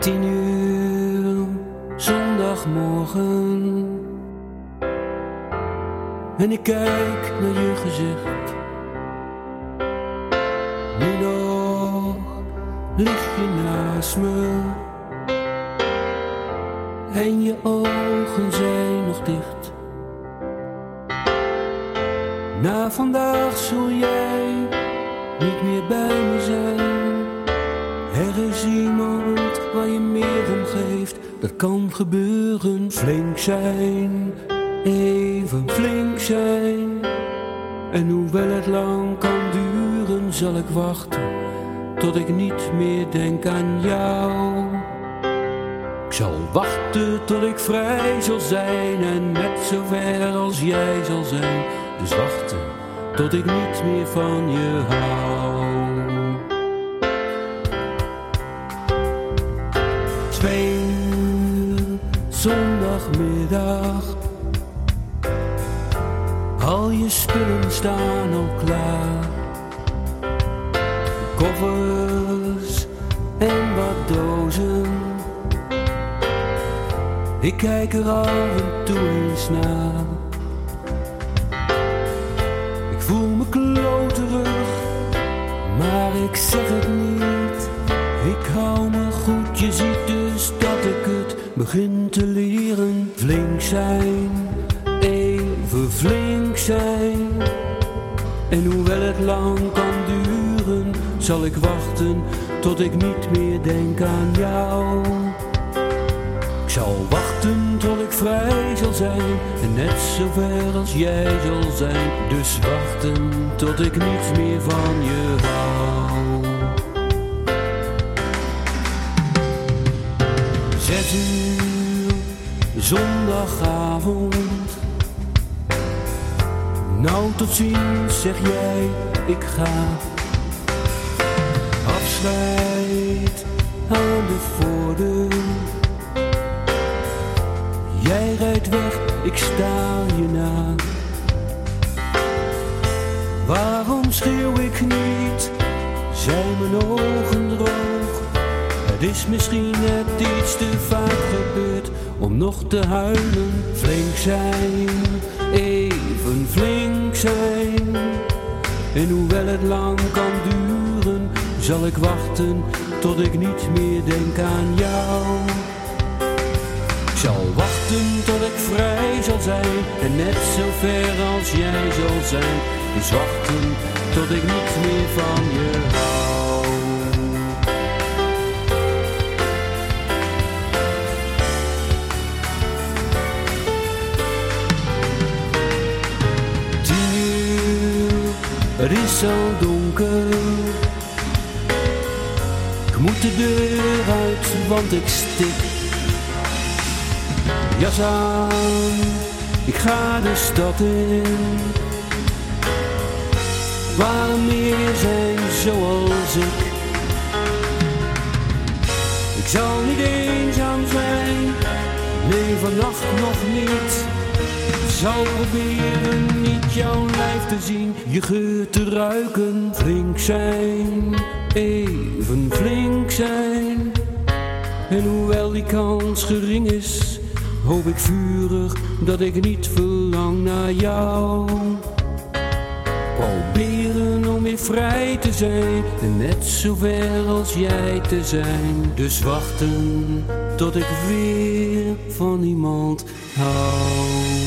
Tien uur, zondagmorgen. En ik kijk naar je gezicht. Nu nog lig je naast me. En je ogen zijn nog dicht. Na vandaag zul jij niet meer bij me zijn. Er is iemand Dat kan gebeuren, flink zijn, even flink zijn. En hoewel het lang kan duren, zal ik wachten tot ik niet meer denk aan jou. Ik zal wachten tot ik vrij zal zijn en net zo ver als jij zal zijn. Dus wachten tot ik niet meer van je hou. Zondagmiddag. Al je spullen staan al klaar. Koffers en wat dozen. Ik kijk er af en toe eens naar. Ik voel me kloterig, maar ik zeg het niet. Ik hou me goed, je ziet begin te leren. Flink zijn, even flink zijn. En hoewel het lang kan duren, zal ik wachten tot ik niet meer denk aan jou. Ik zal wachten tot ik vrij zal zijn en net zo ver als jij zal zijn. Dus wachten tot ik niet meer van je hou. Zes uur, zondagavond. Nou tot ziens, zeg jij, ik ga. Afscheid aan de voordeur. Jij rijdt weg, ik sta je na. Waarom schreeuw ik niet? Zijn mijn ogen droog? Het is misschien net iets te vaak gebeurd om nog te huilen. Flink zijn, even flink zijn. En hoewel het lang kan duren, zal ik wachten tot ik niet meer denk aan jou. Ik zal wachten tot ik vrij zal zijn en net zo ver als jij zal zijn. Dus wachten tot ik niet meer van je hou. Het is al donker. Ik moet de deur uit, want ik stik. Jas aan, ik ga de stad in. Waar meer zijn zoals ik. Ik zal niet eenzaam zijn, nee vannacht nog niet. Zal proberen niet jouw lijf te zien, je geur te ruiken. Flink zijn, even flink zijn. En hoewel die kans gering is, hoop ik vurig dat ik niet verlang naar jou. Proberen om weer vrij te zijn en net zo ver als jij te zijn. Dus wachten tot ik weer van iemand hou.